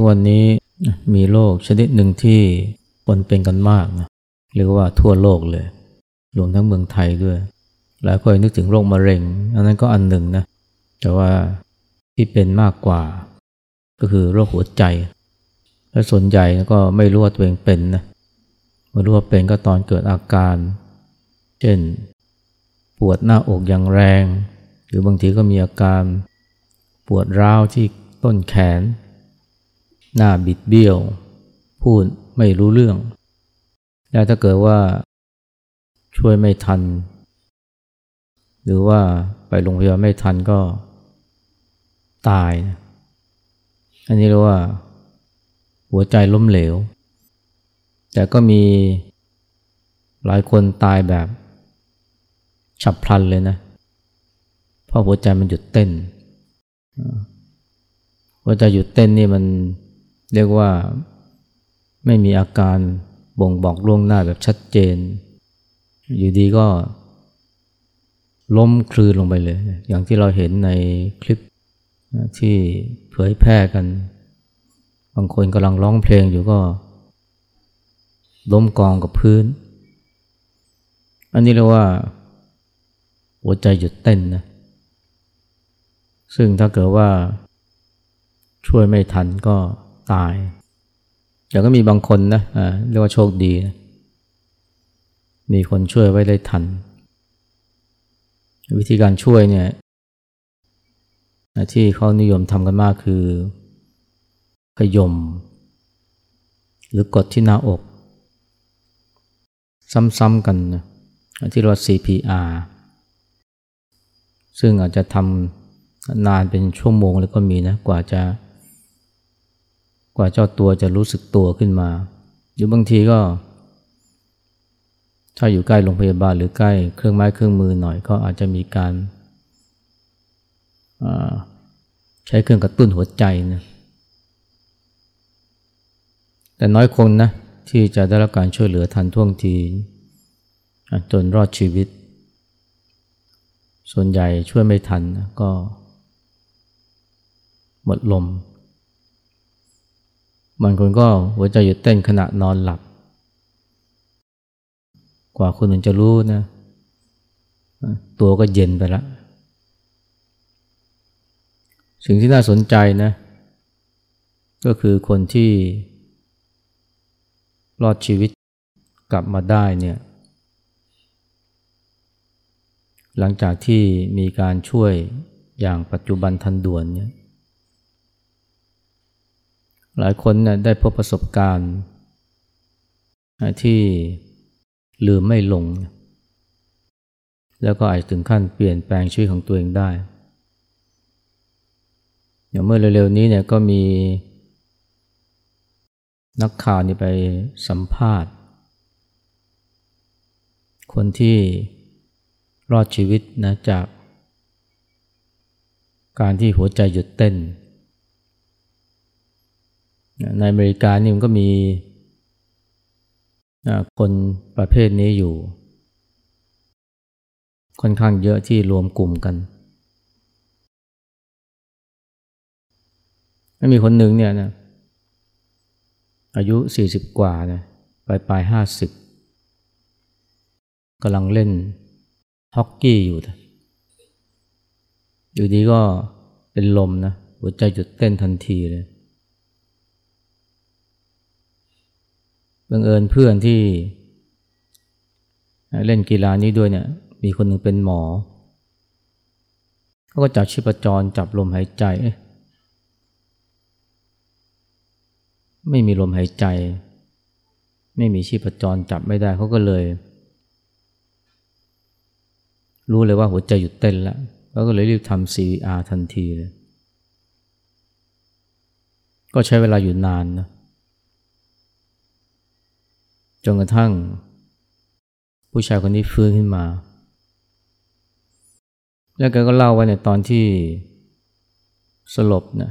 ุกวันนี้มีโรคชนิดหนึ่งที่คนเป็นกันมากนะเรียกว่าทั่วโลกเลยรวมทั้งเมืองไทยด้วย หลายคนนึกถึงโรคมะเร็ง อันนั้นก็อันหนึ่งนะ แต่ว่าที่เป็นมากกว่า ก็คือโรคหัวใจ และส่วนใหญ่ก็ไม่รู้ว่าตัวเองเป็นนะมารู้ว่าเป็นก็ตอนเกิดอาการ เช่น ปวดหน้าอกอย่างแรง หรือบางทีก็มีอาการ ปวดร้าวที่ต้นแขน หน้าบิดเบี้ยว พูดไม่รู้เรื่อง แล้วถ้าเกิดว่าช่วยไม่ทัน หรือว่าไปโรงพยาบาลไม่ทันก็ตายนะอันนี้เรียกว่า หัวใจล้มเหลว แต่ก็มีหลายคนตายแบบ ฉับพลันเลยนะ เพราะหัวใจมันหยุดเต้น หัวใจหยุดเต้นนี่มัน เรียกว่าไม่มีอาการบ่งบอกล่วงหน้าแบบชัดเจน อยู่ดีก็ล้มคลืนลงไปเลย อย่างที่เราเห็นในคลิปที่เผยแพร่กัน บางคนกำลังร้องเพลงอยู่ก็ ล้มกองกับพื้น อันนี้เรียกว่า หัวใจหยุดเต้นนะ ซึ่งถ้าเกิดว่าช่วยไม่ทันก็ ตาย แต่ก็มีบางคนนะะเรียกว่าโชคดีนะมีคนช่วยไว้ได้ทัน วิธีการช่วยเนี่ยที่เขานิยมทำกันมากคือขยม หรือกดที่หน้าอก ซ้ำๆกันนะที่เรียกว่า CPR ซึ่งอาจจะทำนานเป็นชั่วโมงแล้วก็มีนะกว่าจะ ว่าเจ้าตัวจะรู้สึกตัวขึ้นมา หรือบางทีก็ ถ้าอยู่ใกล้โรงพยาบาลหรือใกล้เครื่องไม้เครื่องมือหน่อยก็อาจจะมีการใช้เครื่องกระตุ้นหัวใจนะแต่น้อยคนนะที่จะได้รับการช่วยเหลือทันท่วงทีจนรอดชีวิต ส่วนใหญ่ช่วยไม่ทันก็หมดลม บางคนก็หัวใจหยุดเต้นขณะนอนหลับ กว่าคนอื่นจะรู้นะ ตัวก็เย็นไปแล้ว สิ่งที่น่าสนใจนะ ก็คือคนที่รอดชีวิตกลับมาได้เนี่ย หลังจากที่มีการช่วยอย่างปัจจุบันทันด่วนเนี่ย หลายคนเนี่ยได้พบประสบการณ์ ที่ลืมไม่ลง แล้วก็อาจถึงขั้นเปลี่ยนแปลงชีวิตของตัวเองได้อย่างเมื่อเร็วๆนี้เนี่ยก็มี นักข่าวนี่ไปสัมภาษณ์ คนที่รอดชีวิตนะจากการที่หัวใจหยุดเต้น ในอเมริกานี่มันก็มีคนประเภทนี้อยู่ ค่อนข้างเยอะที่รวมกลุ่มกันไม่มีคนหนึ่งเนี่ยนะอายุสี่สิบกว่านะปลายปลายห้าสิบกำลังเล่นฮอกกี้อยู่ อยู่ดีก็เป็นลมนะหัวใจหยุดเต้นทันทีเลย บังเอิญเพื่อนที่เล่นกีฬานี้ด้วยเนี่ย มีคนหนึ่งเป็นหมอเขาก็จับชีพจรจับลมหายใจ ไม่มีลมหายใจ ไม่มีชีพจรจับไม่ได้เขาก็เลย รู้เลยว่าหัวใจหยุดเต้นแล้วเขาก็เลยรีบทำ CVR ทันทีเลย ก็ใช้เวลาอยู่นานนะ จนกระทั่ง ผู้ชายคนนี้ฟื้นขึ้นมา แล้วแกก็เล่าว่าในตอนที่สลบนะ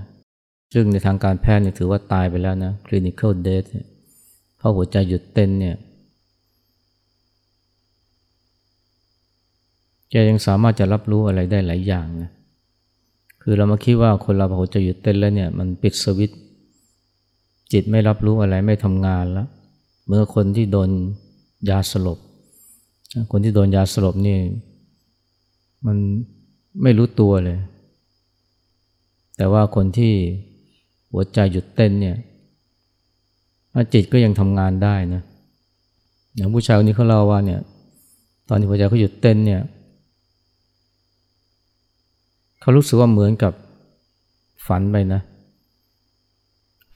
ซึ่งในทางการแพทย์เนี่ยถือว่าตายไปแล้วนะ clinical death เพราะหัวใจหยุดเต้นเนี่ยแกยังสามารถจะรับรู้อะไรได้หลายอย่างนะคือเรามาคิดว่าคนเราพอหัวใจหยุดเต้นแล้วเนี่ยมันปิดสวิตจิตไม่รับรู้อะไรไม่ทำงานแล้ว เมื่อคนที่โดนยาสลบ คนที่โดนยาสลบนี่มันไม่รู้ตัวเลย แต่ว่าคนที่หัวใจหยุดเต้นเนี่ยจิตก็ยังทำงานได้นะอย่างผู้ชายคนนี้เขาเล่าว่าเนี่ยตอนที่หัวใจเขาหยุดเต้นเนี่ยเขารู้สึกว่าเหมือนกับฝันไปนะ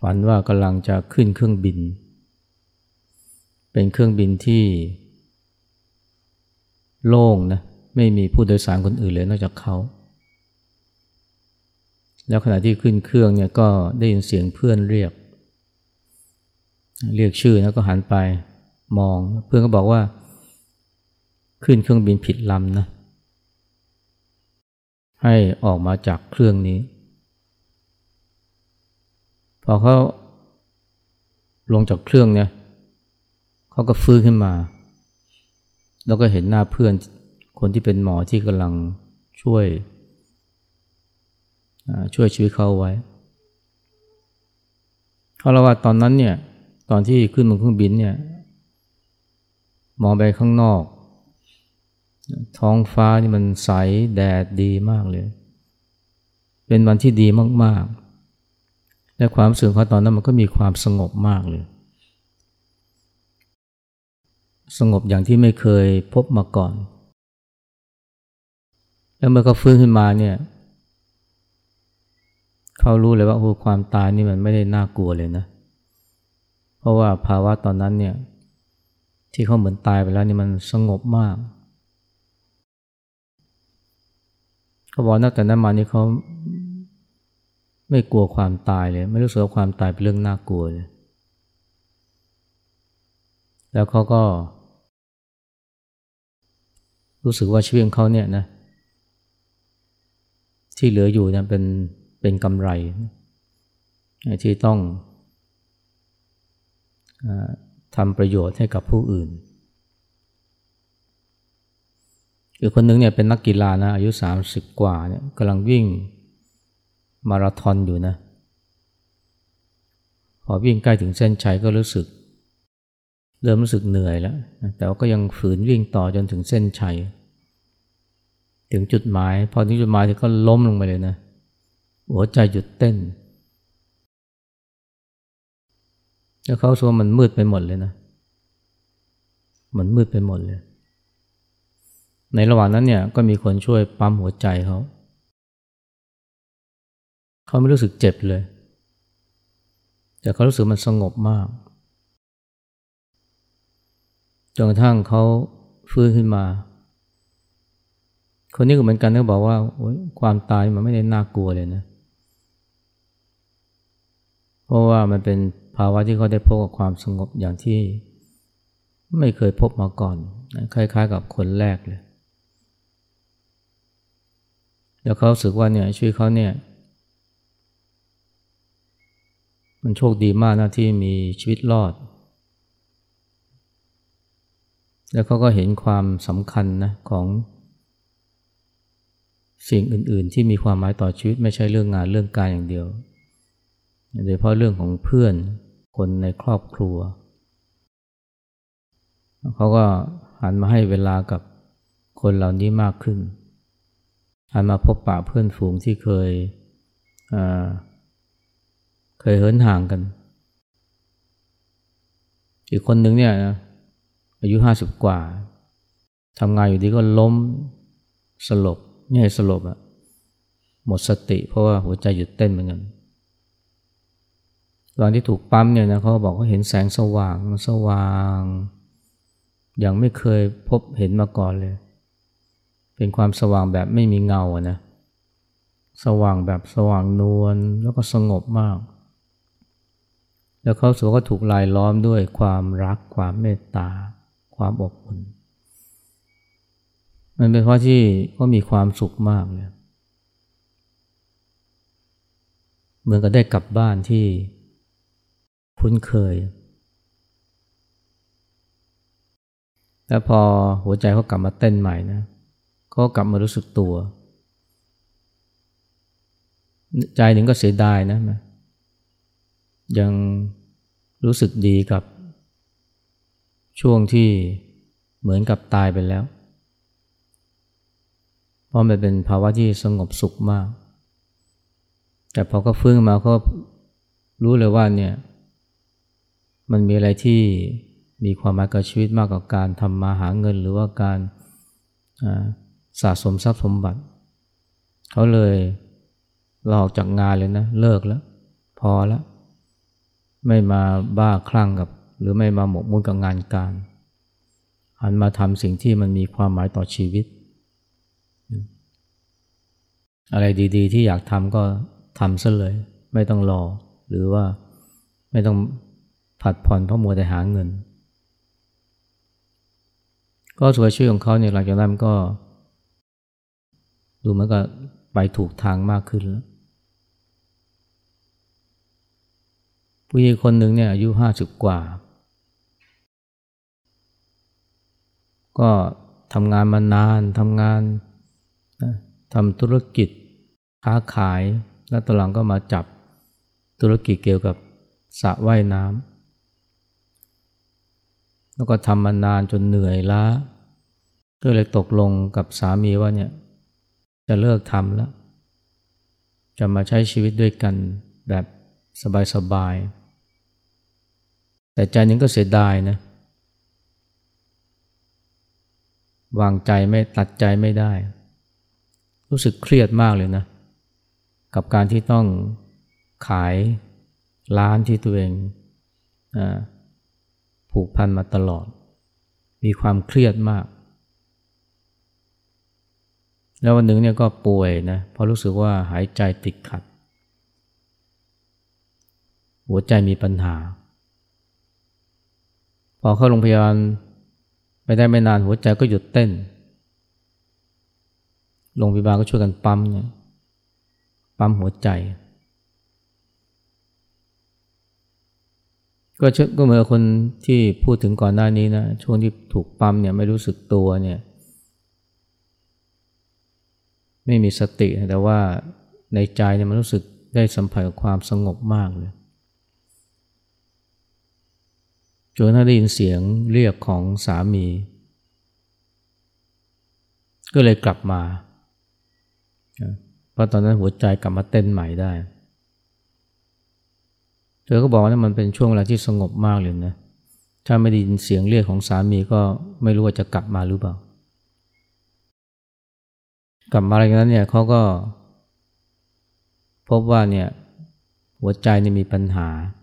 ฝันว่ากำลังจะขึ้นเครื่องบินเป็นเครื่องบินที่โล่งนะไม่มีผู้โดยสารคนอื่นเลยนอกจากเขา แล้วขณะที่ขึ้นเครื่องเนี่ยก็ได้ยินเสียงเพื่อนเรียก เรียกชื่อแล้วก็หันไปมองเพื่อนก็บอกว่า ขึ้นเครื่องบินผิดลำนะให้ออกมาจากเครื่องนี้ พอเขาลงจากเครื่องเนี่ย เขาก็ฟื้นขึ้นมา แล้วก็เห็นหน้าเพื่อนคนที่เป็นหมอที่กำลังช่วยช่วยชีวิตเขาไว้เขาเล่าว่าตอนนั้นเนี่ยตอนที่ขึ้นบนเครื่องบินเนี่ยมองไปข้างนอก ท้องฟ้านี่มันใสแดดดีมากเลย เป็นวันที่ดีมากๆ และความสึกเขาตอนนั้นมันก็มีความสงบมากเลย สงบอย่างที่ไม่เคยพบมาก่อน แล้วเมื่อเขาฟื้นขึ้นมาเนี่ยเขารู้เลยว่าโอ้ความตายนี่มันไม่ได้น่ากลัวเลยนะ เพราะว่าภาวะตอนนั้นเนี่ยที่เขาเหมือนตายไปแล้วนี่มันสงบมากเขาบอกนักแต่นั้นมานี่เขาไม่กลัวความตายเลย ไม่รู้สึกว่าความตายเป็นเรื่องน่ากลัวเลย แล้วเขาก็ รู้สึกว่าชีวิตของเขาเนี่ยนะที่เหลืออยู่เนี่ยเป็นเป็นกำไรที่ต้องอทำประโยชน์ให้กับผู้อื่นอีกคนนึงเนี่ยเป็นนักกีฬานะอายุสามสิบกว่าเนี่ยกำลังวิ่งมาราธอนอยู่นะ พอวิ่งใกล้ถึงเส้นชัยก็รู้สึก เริ่มรู้สึกเหนื่อยแล้ว แต่ว่าก็ยังฝืนวิ่งต่อจนถึงเส้นชัย ถึงจุดหมาย พอถึงจุดหมายที่ก็ล้มลงไปเลยนะ หัวใจหยุดเต้น แล้วเขาสัวมันมืดไปหมดเลยนะ มันมืดไปหมดเลย ในระหว่างนั้นเนี่ยก็มีคนช่วยปั๊มหัวใจเขา เขาไม่รู้สึกเจ็บเลย แต่เขารู้สึกมันสงบมาก จนกระทั่งเขาฟื้นขึ้นมา คนนี้ก็เหมือนกันเขาบอกว่าความตายมันไม่ได้น่ากลัวเลยนะ เพราะว่ามันเป็นภาวะที่เขาได้พบกับความสงบอย่างที่ไม่เคยพบมาก่อน คล้ายๆ กับคนแรกเลย แล้วเขาสึกว่าเนี่ยชีวิตเขาเนี่ย มันโชคดีมากนะที่มีชีวิตรอด แล้วเขาก็เห็นความสำคัญนะของสิ่งอื่น ๆ ที่มีความหมายต่อชีวิตไม่ใช่เรื่องงานเรื่องการอย่างเดียว โดยเฉพาะเรื่องของเพื่อนคนในครอบครัว เขาก็หันมาให้เวลากับคนเหล่านี้มากขึ้นหันมาพบปะเพื่อนฝูงที่เคยเคยเหินห่างกัน อีกคนหนึ่งเนี่ย อายุห้าสิบกว่าทำงานอยู่ดีก็ล้มสลบไม่ใช่สลบอะหมดสติเพราะว่าหัวใจหยุดเต้นเหมือนกันตอนที่ถูกปั๊มเนี่ยนะเขาบอกเขาเห็นแสงสว่างสว่างอย่างไม่เคยพบเห็นมาก่อนเลย เป็นความสว่างแบบไม่มีเงาอะนะสว่างแบบสว่างนวลแล้วก็สงบมาก แล้วเขาสูก็ถูกลายล้อมด้วยความรักความเมตตา ความอบอุ่น มันเป็นเพราะที่เขามีความสุขมากเลยเหมือนกับได้กลับบ้านที่คุ้นเคย แล้วพอหัวใจเขากลับมาเต้นใหม่นะก็กลับมารู้สึกตัว ใจหนึ่งก็เสียดายนะ ยังรู้สึกดีกับ ช่วงที่เหมือนกับตายไปแล้ว เพราะมันเป็นภาวะที่สงบสุขมาก แต่พอก็ฟื้นมาก็รู้เลยว่าเนี่ย มันมีอะไรที่มีความหมายกับชีวิตมากกว่าการทำมาหาเงิน หรือว่าการสะสมทรัพย์สมบัติ เขาเลยลาออกจากงานเลยนะ เลิกแล้ว พอแล้ว ไม่มาบ้าคลั่งกับ หรือไม่มาหมกมุ่นกับงานการ หันมาทำสิ่งที่มันมีความหมายต่อชีวิต อะไรดีๆ ที่อยากทำก็ทำซะเลย ไม่ต้องรอ หรือว่าไม่ต้องผัดผ่อนเพราะมัวแต่หาเงิน ก็สวยชื่อของเขาเนี่ยหลังจากนั้นก็ ดูเหมือนกับไปถูกทางมากขึ้นแล้วผู้หญิงคนหนึ่งเนี่ยอายุห้าสิบกว่า ก็ทำงานมานานทำงานทำธุรกิจค้าขาย แล้วตอนหลังก็มาจับธุรกิจเกี่ยวกับสระว่ายน้ำแล้วก็ทำมานานจนเหนื่อยล้าก็เลยตกลงกับสามีว่าเนี่ยจะเลิกทำแล้ว จะมาใช้ชีวิตด้วยกันแบบสบายๆแต่ใจนึงก็เสียดายนะเวางใจไม่ตัดใจไม่ได้ รู้สึกเครียดมากเลยนะ กับการที่ต้องขายร้านที่ตัวเองผูกพันมาตลอด มีความเครียดมาก แล้ววันหนึ่งเนี่ยก็ป่วยนะเพราะรู้สึกว่าหายใจติดขัด หัวใจมีปัญหา พอเข้าโรงพยาบาล ไปได้ไม่นานหัวใจก็หยุดเต้น โรงพยาบาลก็ช่วยกันปั๊มเนี่ย ปั๊มหัวใจ ก็เชก็เหมือนคนที่พูดถึงก่อนหน้านี้นะ ช่วงที่ถูกปั๊มเนี่ยไม่รู้สึกตัวเนี่ย ไม่มีสติ แต่ว่าในใจเนี่ยมันรู้สึกได้สัมผัสกับความสงบมากเลย จนถ้าได้ยินเสียงเรียกของสามี ก็เลยกลับมา เพราะตอนนั้นหัวใจกลับมาเต้นใหม่ได้ เธอก็บอกว่ามันเป็นช่วงเวลาที่สงบมากเลยนะ ถ้าไม่ได้ยินเสียงเรียกของสามีก็ไม่รู้ว่าจะกลับมาหรือเปล่า กลับมาอะไรนั้นเนี่ยเขาก็ พบว่าเนี่ยหัวใจนี่มีปัญหาเ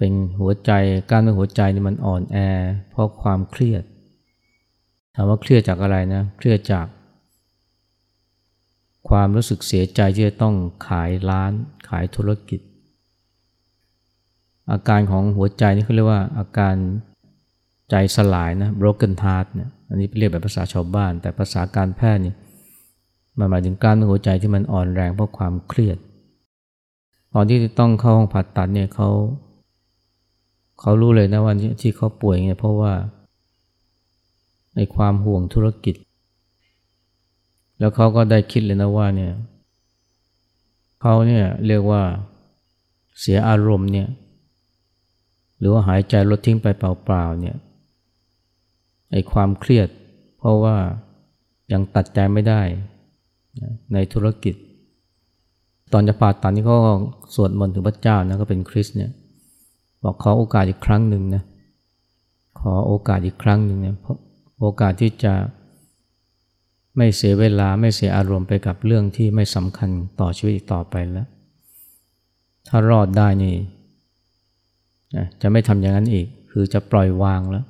ป็นหัวใจการเป็นหัวใจนี่มันอ่อนแอ เพราะความเครียด ถามว่าเครียดจากอะไรนะ เครียดจาก ความรู้สึกเสียใจที่จะต้องขายร้าน ขายธุรกิจ อาการของหัวใจนี่เขาเรียกว่าอาการใจสลายนะ broken heart เนี่ยอันนี้เรียกแบบภาษาชาวบ้าน แต่ภาษาการแพทย์นี่มันหมายถึงการหัวใจที่มันอ่อนแรงเพราะความเครียด ตอนที่ต้องเข้าห้องผ่าตัดเนี่ยเขา เขารู้เลยนะวันที่เขาป่วยเนี่ยเพราะว่า ในความห่วงธุรกิจ แล้วเขาก็ได้คิดเลยนะว่าเนี่ยเขาเนี่ยเรียกว่าเสียอารมณ์เนี่ยหรือว่าหายใจลดทิ้งไปเปล่าๆเนี่ยไอ้ความเครียด เพราะว่ายังตัดใจไม่ได้ในธุรกิจ ตอนจะผ่าตัดนี่ก็สวดมนต์ถึงพระเจ้านะก็เป็นคริสเนี่ย บอกขอโอกาสอีกครั้งหนึ่งนะขอโอกาสอีกครั้งหนึ่งเนี่ยเพราะโอกาสที่จะไม่เสียเวลาไม่เสียอารมณ์ไปกับเรื่องที่ไม่สำคัญต่อชีวิตอีกต่อไปแล้ว ถ้ารอดได้นี่จะไม่ทำอย่างนั้นอีก คือจะปล่อยวางแล้ว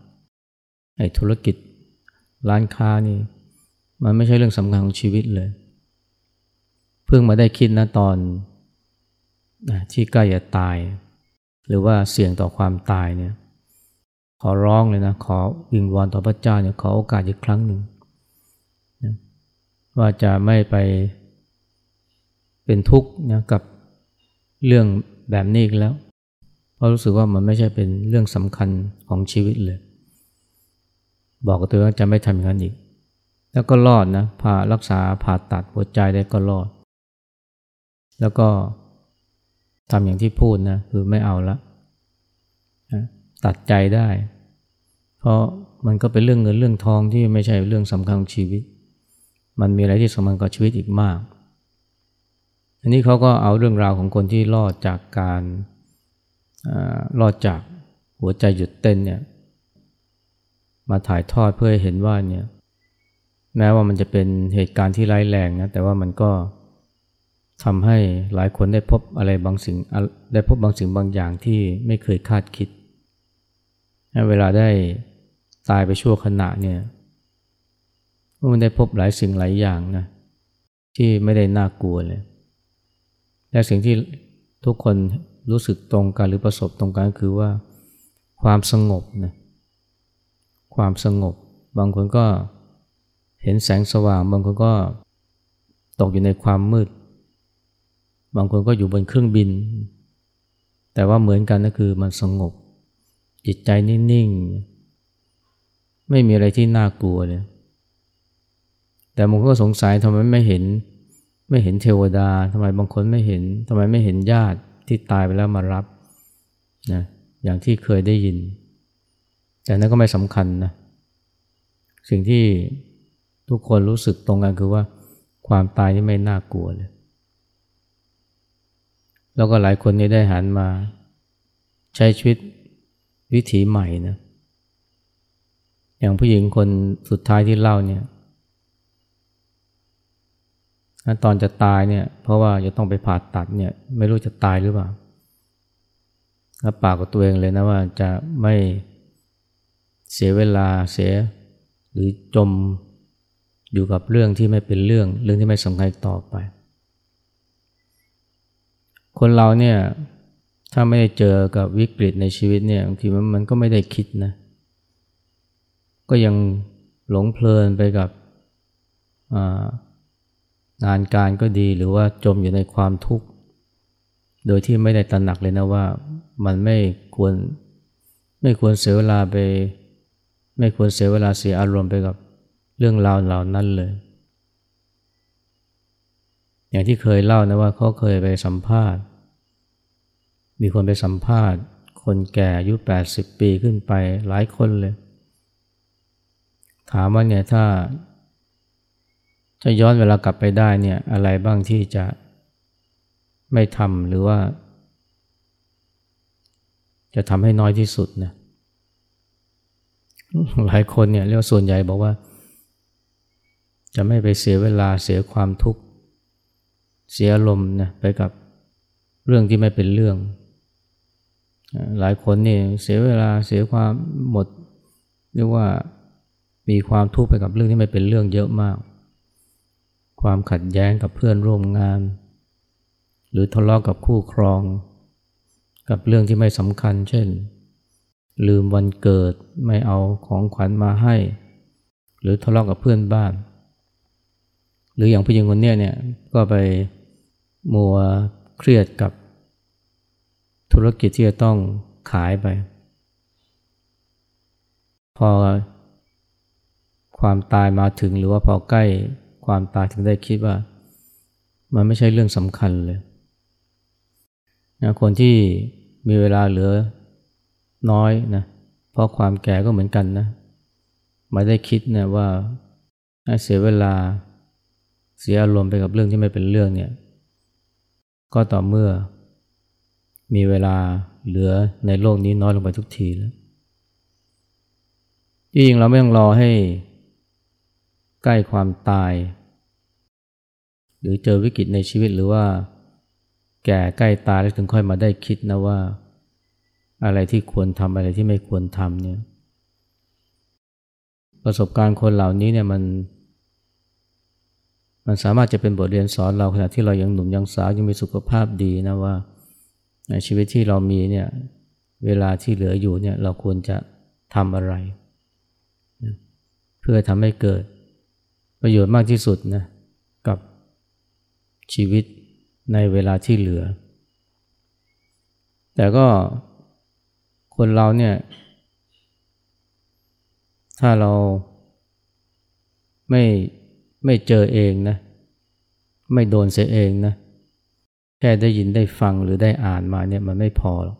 ไอ้ธุรกิจร้านค้านี่ มันไม่ใช่เรื่องสำคัญของชีวิตเลย เพิ่งมาได้คิดนะตอนที่ใกล้จะตาย หรือว่าเสี่ยงต่อความตายเนี่ยขอร้องเลยนะขอวิงวอนต่อพระเจ้าเนี่ยขอโอกาสอีกครั้งหนึ่งนะว่าจะไม่ไปเป็นทุกข์นะกับเรื่องแบบนี้แล้ว เพราะรู้สึกว่ามันไม่ใช่เป็นเรื่องสำคัญของชีวิตเลย บอกกับตัวว่าจะไม่ทำอย่างนั้นอีก แล้วก็รอดนะผ่ารักษาผ่าตัดหัวใจได้ก็รอด แล้วก็ ทำอย่างที่พูดนะคือไม่เอาละตัดใจได้ เพราะมันก็เป็นเรื่องเงินเรื่องทองที่ไม่ใช่เรื่องสำคัญของชีวิต มันมีอะไรที่สำคัญกับชีวิตอีกมาก อันนี้เขาก็เอาเรื่องราวของคนที่รอดจากการรอดจากหัวใจหยุดเต้นเนี่ยมาถ่ายทอดเพื่อให้เห็นว่าเนี่ยแม้ว่ามันจะเป็นเหตุการณ์ที่ร้ายแรงนะแต่ว่ามันก็ ทำให้หลายคนได้พบอะไรบางสิ่งได้พบบางสิ่งบางอย่างที่ไม่เคยคาดคิด เวลาได้ตายไปชั่วขณะเนี่ยมันได้พบหลายสิ่งหลายอย่างนะที่ไม่ได้น่ากลัวเลย และสิ่งที่ทุกคนรู้สึกตรงกันหรือประสบตรงกันก็คือว่า ความสงบนะความสงบบางคนก็เห็นแสงสว่าง บางคนก็ตกอยู่ในความมืด บางคนก็อยู่บนเครื่องบิน แต่ว่าเหมือนกันก็คือมันสงบ จิตใจนิ่งๆ ไม่มีอะไรที่น่ากลัวเลย แต่บางคนก็สงสัยทำไมไม่เห็น ไม่เห็นเทวดาทำไมบางคนไม่เห็นทำไมไม่เห็นญาติที่ตายไปแล้วมารับนะอย่างที่เคยได้ยิน แต่นั้นก็ไม่สำคัญนะสิ่งที่ทุกคนรู้สึกตรงกันคือว่าความตายนี่ไม่น่ากลัวเลย แล้วก็หลายคนนี่ได้หันมา ใช้ชีวิตวิถีใหม่นะอย่างผู้หญิงคนสุดท้ายที่เล่าเนี่ยตอนจะตายเนี่ย เพราะว่าจะต้องไปผ่าตัดเนี่ย ไม่รู้จะตายหรือเปล่ารับปากกับตัวเองเลยนะว่าจะไม่เสียเวลาเสีย หรือจมอยู่กับเรื่องที่ไม่เป็นเรื่อง เรื่องที่ไม่สำคัญต่อไป คนเราเนี่ยถ้าไม่ได้เจอกับวิกฤตในชีวิตเนี่ยบางทีมันมันก็ไม่ได้คิดนะ ก็ยังหลงเพลินไปกับงานการก็ดีหรือว่าจมอยู่ในความทุกข์ โดยที่ไม่ได้ตระหนักเลยนะว่ามันไม่ควรไม่ควรเสียเวลาไป ไม่ควรเสียเวลาเสียอารมณ์ไปกับเรื่องราวเหล่านั้นเลย อย่างที่เคยเล่านะว่าเขาเคยไปสัมภาษณ์ มีคนไปสัมภาษณ์ คนแก่อายุ 80 ปีขึ้นไปหลายคนเลย ถามว่าเนี่ยถ้าจะย้อนเวลากลับไปได้เนี่ยอะไรบ้างที่จะไม่ทำหรือว่า จะทำให้น้อยที่สุดนะหลายคนเนี่ยเรียกว่าส่วนใหญ่บอกว่า จะไม่ไปเสียเวลาเสียความทุกข์ เสียลมนะไปกับเรื่องที่ไม่เป็นเรื่อง หลายคนนี่เสียเวลาเสียความหมดเรียกว่ามีความทุกข์ไปกับเรื่องที่ไม่เป็นเรื่องเยอะมาก ความขัดแย้งกับเพื่อนร่วมงาน หรือทะเลาะกับคู่ครอง กับเรื่องที่ไม่สำคัญ เช่น ลืมวันเกิดไม่เอาของขวัญมาให้ หรือทะเลาะกับเพื่อนบ้าน หรืออย่างผู้หญิงคนนี้เนี่ยก็ไป มัวเครียดกับธุรกิจที่จะต้องขายไป พอความตายมาถึงหรือว่าพอใกล้ความตายถึงได้คิดว่า มันไม่ใช่เรื่องสำคัญเลยนะคนที่มีเวลาเหลือน้อยนะเพราะความแก่ก็เหมือนกันนะไม่ได้คิดนะว่าเสียเวลาเสียอารมณ์ไปกับเรื่องที่ไม่เป็นเรื่องเนี่ย ก็ต่อเมื่อ มีเวลาเหลือในโลกนี้น้อยลงไปทุกทีแล้วจริงเราไม่ต้องรอให้ใกล้ความตาย หรือเจอวิกฤตในชีวิตหรือว่า แก่ใกล้ตายแล้วถึงค่อยมาได้คิดนะว่า อะไรที่ควรทำอะไรที่ไม่ควรทำเนี่ยประสบการณ์คนเหล่านี้เนี่ยมัน มันสามารถจะเป็นบทเรียนสอนเราขณะที่เรายังหนุ่มยังสาวยังมีสุขภาพดีนะว่าในชีวิตที่เรามีเนี่ยเวลาที่เหลืออยู่เนี่ยเราควรจะทำอะไร เพื่อทำให้เกิดประโยชน์มากที่สุดนะกับชีวิตในเวลาที่เหลือ แต่ก็คนเราเนี่ยถ้าเราไม่ ไม่เจอเองนะ ไม่โดนเสียเองนะ แค่ได้ยินได้ฟังหรือได้อ่านมาเนี่ยมันไม่พอหรอก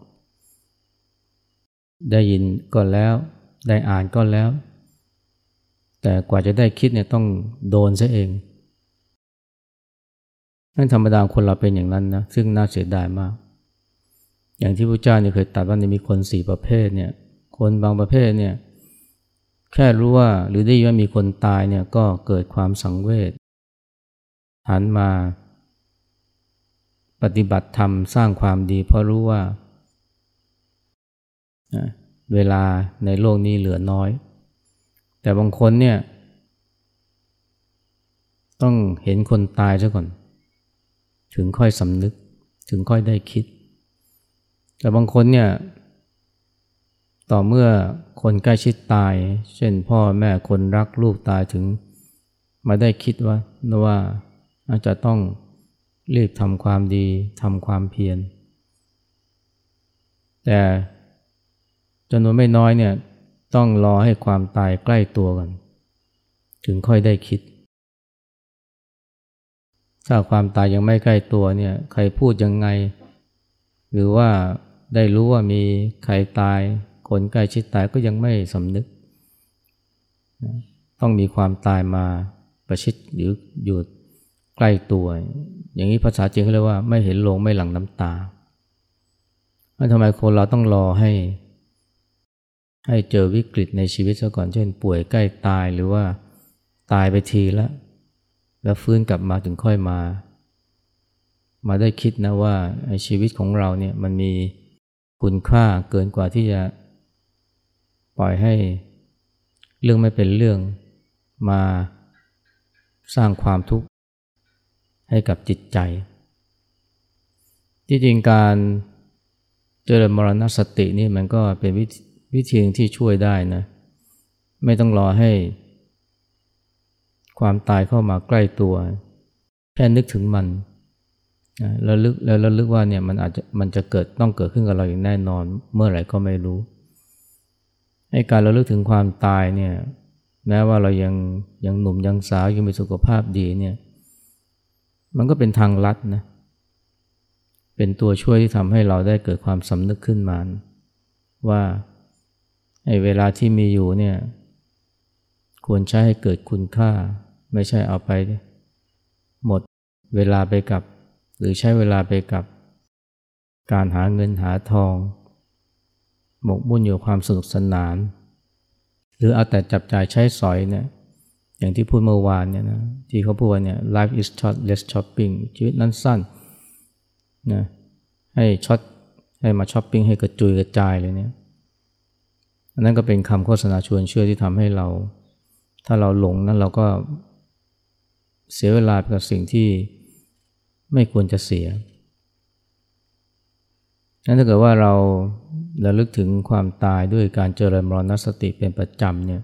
ได้ยินก็แล้ว ได้อ่านก็แล้ว แต่กว่าจะได้คิดเนี่ยต้องโดนซะเองนั่นธรรมดาคนเราเป็นอย่างนั้นนะ ซึ่งน่าเสียดายมาก อย่างที่พระเจ้าเนี่ยเคยตรัสว่ามีคนสี่ประเภทเนี่ย คนบางประเภทเนี่ย แค่รู้ว่าหรือได้ยินว่ามีคนตายเนี่ยก็เกิดความสังเวชหันมาปฏิบัติธรรมสร้างความดี เพราะรู้ว่า เวลาในโลกนี้เหลือน้อย แต่บางคนเนี่ยต้องเห็นคนตายซะก่อน ถึงค่อยสำนึกถึงค่อยได้คิด แต่บางคนเนี่ยต่อเมื่อ คนใกล้ชิดตาย เช่นพ่อแม่คนรักลูกตายถึง มาได้คิดว่าว่าอาจจะต้องรีบทำความดีทำความเพียร แต่จำนวนไม่น้อยเนี่ยต้องรอให้ความตายใกล้ตัวกัน ถึงค่อยได้คิด ถ้าความตายยังไม่ใกล้ตัวเนี่ยใครพูดยังไง หรือว่าได้รู้ว่ามีใครตาย คนใกล้ชิดตายก็ยังไม่สำนึก ต้องมีความตายมาประชิดหรืออยู่ใกล้ตัว อย่างนี้ภาษาจีนเขาเรียกว่าไม่เห็นลงไม่หลั่งน้ำตาทำไมคนเราต้องรอให้ ให้เจอวิกฤตในชีวิตซะก่อนเช่นป่วยใกล้ตายหรือว่าตายไปทีแล้ว แล้วฟื้นกลับมาถึงค่อยมา มาได้คิดนะว่าชีวิตของเราเนี่ยมันมีคุณค่าเกินกว่าที่จะ ปล่อยให้เรื่องไม่เป็นเรื่องมาสร้างความทุกข์ให้กับจิตใจ ที่จริงการเจริญมรณสตินี่มันก็เป็นวิธีที่ช่วยได้นะ ไม่ต้องรอให้ ความตายเข้ามาใกล้ตัว แค่นึกถึงมันแล้วลึกแล้วลึกว่าเนี่ยมันอาจจะมันจะเกิดต้องเกิดขึ้นกับเราอย่างแน่นอน เมื่อไหร่ก็ไม่รู้ ให้การเราลึกถึงความตายเนี่ยแม้ว่าเรายังยังหนุ่มยังสาวยังมีสุขภาพดีเนี่ยมันก็เป็นทางลัดนะเป็นตัวช่วยที่ทำให้เราได้เกิดความสำนึกขึ้นมา ว่าไอ้เวลาที่มีอยู่เนี่ยควรใช้ให้เกิดคุณค่า ไม่ใช่เอาไป หมดเวลาไปกับ หรือใช้เวลาไปกับ การหาเงินหาทอง หมกมุ่นอยู่ความสนุกสนาน หรือเอาแต่จับจ่ายใช้สอยเนี่ยอย่างที่พูดเมื่อวานเนี่ยนะที่เขาพูดว่าเนี่ย life is short less shopping ชีวิตนั้นสั้นนะให้ช็อตให้มาช้อปปิ้งให้กระจุยกระจายเลยเนี่ยอันนั้นก็เป็นคำโฆษณาชวนเชื่อที่ทำให้เรา ถ้าเราหลงนั้นเราก็เสียเวลาไปกับสิ่งที่ไม่ควรจะเสียนั้นถ้าเกิดว่าเรา ระลึกถึงความตายด้วยการเจริญมรณสติเป็นประจำเนี่ย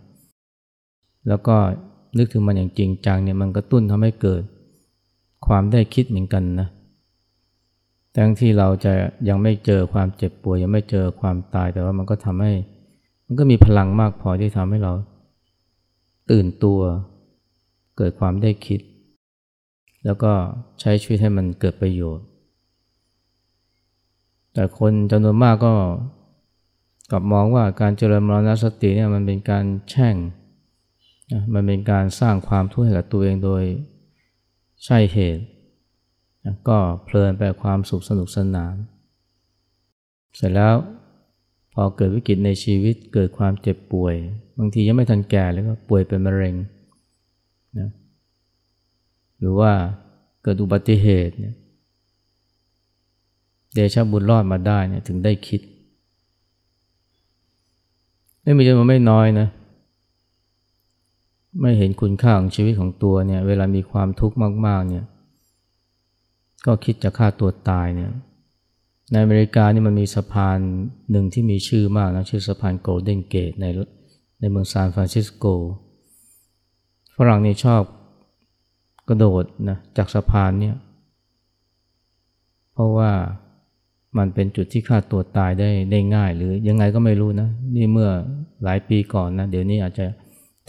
แล้วก็นึกถึงมันอย่างจริงจังเนี่ยมันกระตุ้นทำให้เกิดความได้คิดเหมือนกันนะทั้งที่เราจะยังไม่เจอความเจ็บป่วยยังไม่เจอความตายแต่ว่ามันก็ทำให้ มันก็มีพลังมากพอที่ทำให้เรา ตื่นตัว เกิดความได้คิด แล้วก็ใช้ชีวิตให้มันเกิดประโยชน์ แต่คนจำนวนมากก็ กลับมองว่าการเจริญมรณสติเนี่ยมันเป็นการแช่งนะมันเป็นการสร้างความทุกข์ให้กับตัวเองโดยใช่เหตุนะก็เพลินไปความสุขสนุกสนาน เสร็จแล้วพอเกิดวิกฤตในชีวิตเกิดความเจ็บป่วย บางทียังไม่ทันแก่เลยก็ป่วยเป็นมะเร็งนะหรือว่าเกิดอุบัติเหตุเนี่ยเดชบุญรอดมาได้เนี่ยถึงได้คิด ไม่มีจำนวนไม่น้อยนะ ไม่เห็นคุณค่าของชีวิตของตัวเนี่ย เวลามีความทุกข์มาก ๆ เนี่ย ก็คิดจะฆ่าตัวตายเนี่ย ในอเมริกานี่มันมีสะพานหนึ่งที่มีชื่อมากนะ ชื่อสะพานโกลเด้นเกตในในเมืองซานฟรานซิสโก ฝรั่งนี่ชอบกระโดดนะจากสะพานเนี่ย เพราะว่า มันเป็นจุดที่ฆ่าตัวตายได้ได้ง่าย หรือยังไงก็ไม่รู้นะ นี่เมื่อหลายปีก่อนนะ เดี๋ยวนี้อาจจะ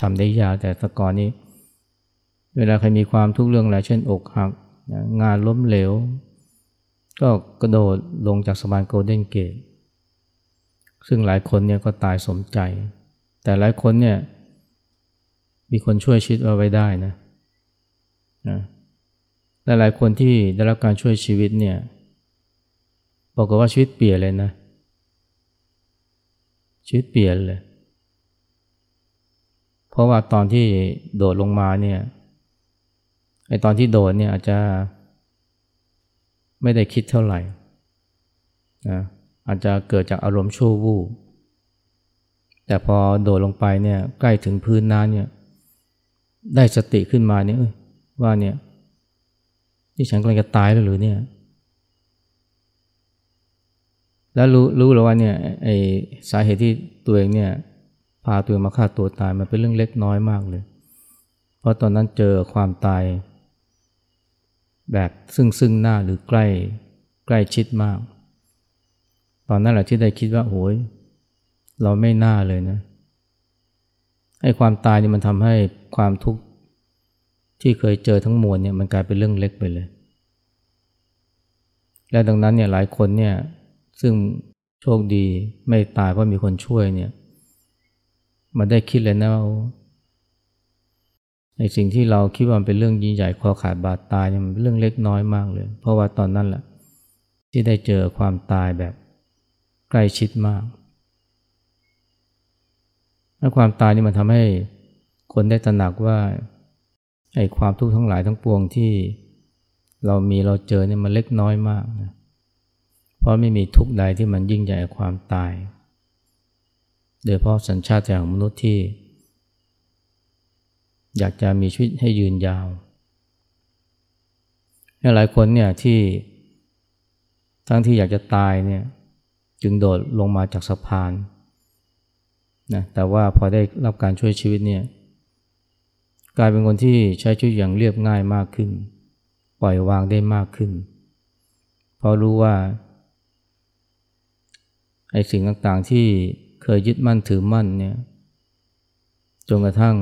ทำได้ยากแต่สก่อนนี้ เวลาใครมีความทุกข์เรื่องอะไรเช่นอกหักงานล้มเหลว ก็กระโดดลงจากสะพานโกลเด้นเกตซึ่งหลายคนเนี่ยก็ตายสมใจ แต่หลายคนเนี่ยมีคนช่วยชีวิตเอาไว้ได้นะนะและหลายคนที่ได้รับการช่วยชีวิตเนี่ย บอกว่าชีวิตเปลี่ยนเลยนะ ชีวิตเปลี่ยนเลย เพราะว่าตอนที่โดดลงมาเนี่ยไอตอนที่โดดเนี่ยอาจจะไม่ได้คิดเท่าไหร่นะอาจจะเกิดจากอารมณ์ชั่ววูบแต่พอโดดลงไปเนี่ยใกล้ถึงพื้นน้ำเนี่ยได้สติขึ้นมาเนี่ยว่าเนี่ยที่ฉันกำลังจะตายแล้วหรือเนี่ย แล้วรู้รู้แล้วว่าเนี่ยไอสาเหตุที่ตัวเองเนี่ยพาตัวมาฆ่าตัวตายมันเป็นเรื่องเล็กน้อยมากเลย เพราะตอนนั้นเจอความตาย แบบซึ่งซึ่งหน้าหรือใกล้ใกล้ชิดมาก ตอนนั้นแหละที่ได้คิดว่าโอ้ยเราไม่น่าเลยนะไอ้ความตายนี่มันทำให้ความทุกข์ที่เคยเจอทั้งมวลเนี่ยมันกลายเป็นเรื่องเล็กไปเลย และดังนั้นเนี่ยหลายคนเนี่ย ซึ่งโชคดีไม่ตายเพราะมีคนช่วยเนี่ยมาได้คิดเลยนะว่าในสิ่งที่เราคิดว่าเป็นเรื่องยิ่งใหญ่คอขาดบาดตายเนี่ยมันเป็นเรื่องเล็กน้อยมากเลย เพราะว่าตอนนั้นแหละที่ได้เจอความตายแบบใกล้ชิดมากและความตายนี่มันทำให้คนได้ตระหนักว่าไอ้ความทุกข์ทั้งหลายทั้งปวงที่เรามีเราเจอเนี่ยมันเล็กน้อยมากนะ เพราะไม่มีทุกข์ใดที่มันยิ่งใหญ่ความตาย โดยเพราะสัญชาติของมนุษย์ที่ อยากจะมีชีวิตให้ยืนยาว หลายคนเนี่ยที่ทั้งที่อยากจะตายเนี่ยจึงโดดลงมาจากสะพานนะแต่ว่าพอได้รับการช่วยชีวิตเนี่ยกลายเป็นคนที่ใช้ชีวิตอย่างเรียบง่ายมากขึ้น ปล่อยวางได้มากขึ้น เพราะรู้ว่า ไอ้สิ่งต่างๆที่เคยยึดมั่นถือมั่นเนี่ยจนกระทั่ง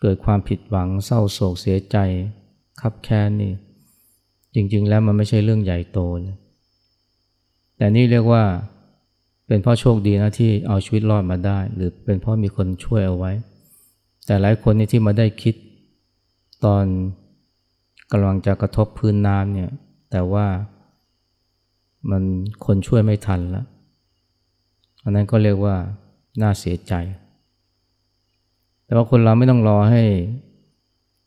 เกิดความผิดหวังเศร้าโศกเสียใจคับแค้นนี่จริง ๆ แล้วมันไม่ใช่เรื่องใหญ่โตเลยแต่นี่เรียกว่าเป็นเพราะโชคดีนะที่เอาชีวิตรอดมาได้ หรือเป็นเพราะมีคนช่วยเอาไว้ แต่หลายคนนี่ที่มาได้คิด ตอนกำลังจะกระทบพื้นน้ำเนี่ยแต่ว่า มันคนช่วยไม่ทันแล้ว อันนั้นก็เรียกว่าน่าเสียใจ แต่ว่าคนเราไม่ต้องรอให้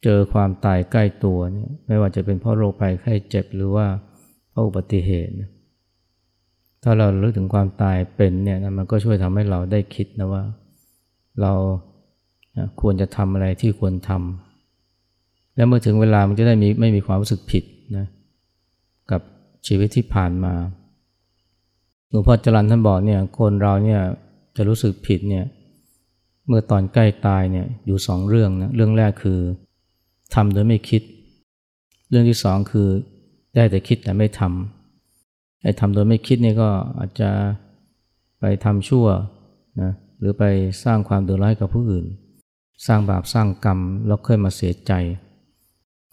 เจอความตายใกล้ตัวเนี่ยไม่ว่าจะเป็นเพราะโรคภัยไข้เจ็บหรือว่าเพราะอุบัติเหตุ ถ้าเรารู้ถึงความตายเป็นเนี่ยมันก็ช่วยทำให้เราได้คิดนะว่า เราควรจะทำอะไรที่ควรทำแล้วเมื่อถึงเวลามันจะได้มีไม่มีความรู้สึกผิดนะกับ ชีวิตที่ผ่านมาหลวงพ่อจรันท่านบอกเนี่ยคนเราเนี่ยจะรู้สึกผิดเนี่ยเมื่อตอนใกล้ตายเนี่ยอยู่สองเรื่องนะเรื่องแรกคือทำโดยไม่คิด เรื่องที่สองคือได้แต่คิดแต่ไม่ทำไอ้ทำโดยไม่คิดนี่ก็อาจจะไปทำชั่วนะหรือไปสร้างความเดือดร้อนให้กับผู้อื่น สร้างบาปสร้างกรรมแล้วค่อยมาเสียใจ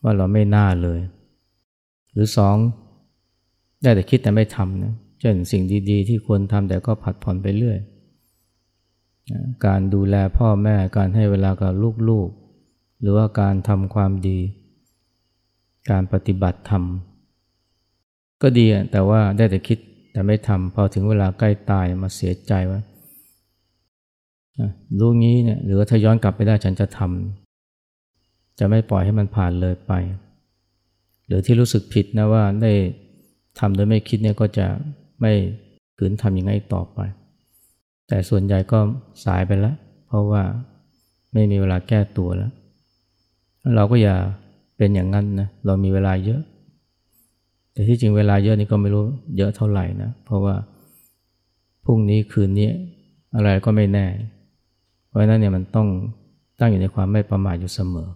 ว่าเราไม่น่าเลย หรือสอง ได้แต่คิดแต่ไม่ทำนะเช่นสิ่งดีๆ ที่ควรทำแต่ก็ผัดผ่อนไปเรื่อยการดูแลพ่อแม่การให้เวลากับลูกๆ หรือว่าการทำความดี การปฏิบัติธรรมก็ดีแต่ว่าได้แต่คิดแต่ไม่ทำพอถึงเวลาใกล้ตายมาเสียใจว่าลูกนี้เนี่ยหรือว่าถ้าย้อนกลับไปได้ฉันจะทำจะไม่ปล่อยให้มันผ่านเลยไป หรือที่รู้สึกผิดนะว่าได้ ทำโดยไม่คิดเนี่ยก็จะไม่ขืนทำอย่างไรต่อไป แต่ส่วนใหญ่ก็สายไปแล้ว เพราะว่าไม่มีเวลาแก้ตัวแล้ว เราก็อย่าเป็นอย่างนั้นนะ เรามีเวลาเยอะ แต่ที่จริงเวลาเยอะนี่ก็ไม่รู้เยอะเท่าไหร่นะ เพราะว่าพรุ่งนี้คืนนี้อะไรก็ไม่แน่ เพราะนั้นเนี่ยมันต้องตั้งอยู่ในความไม่ประมาทอยู่เสมอ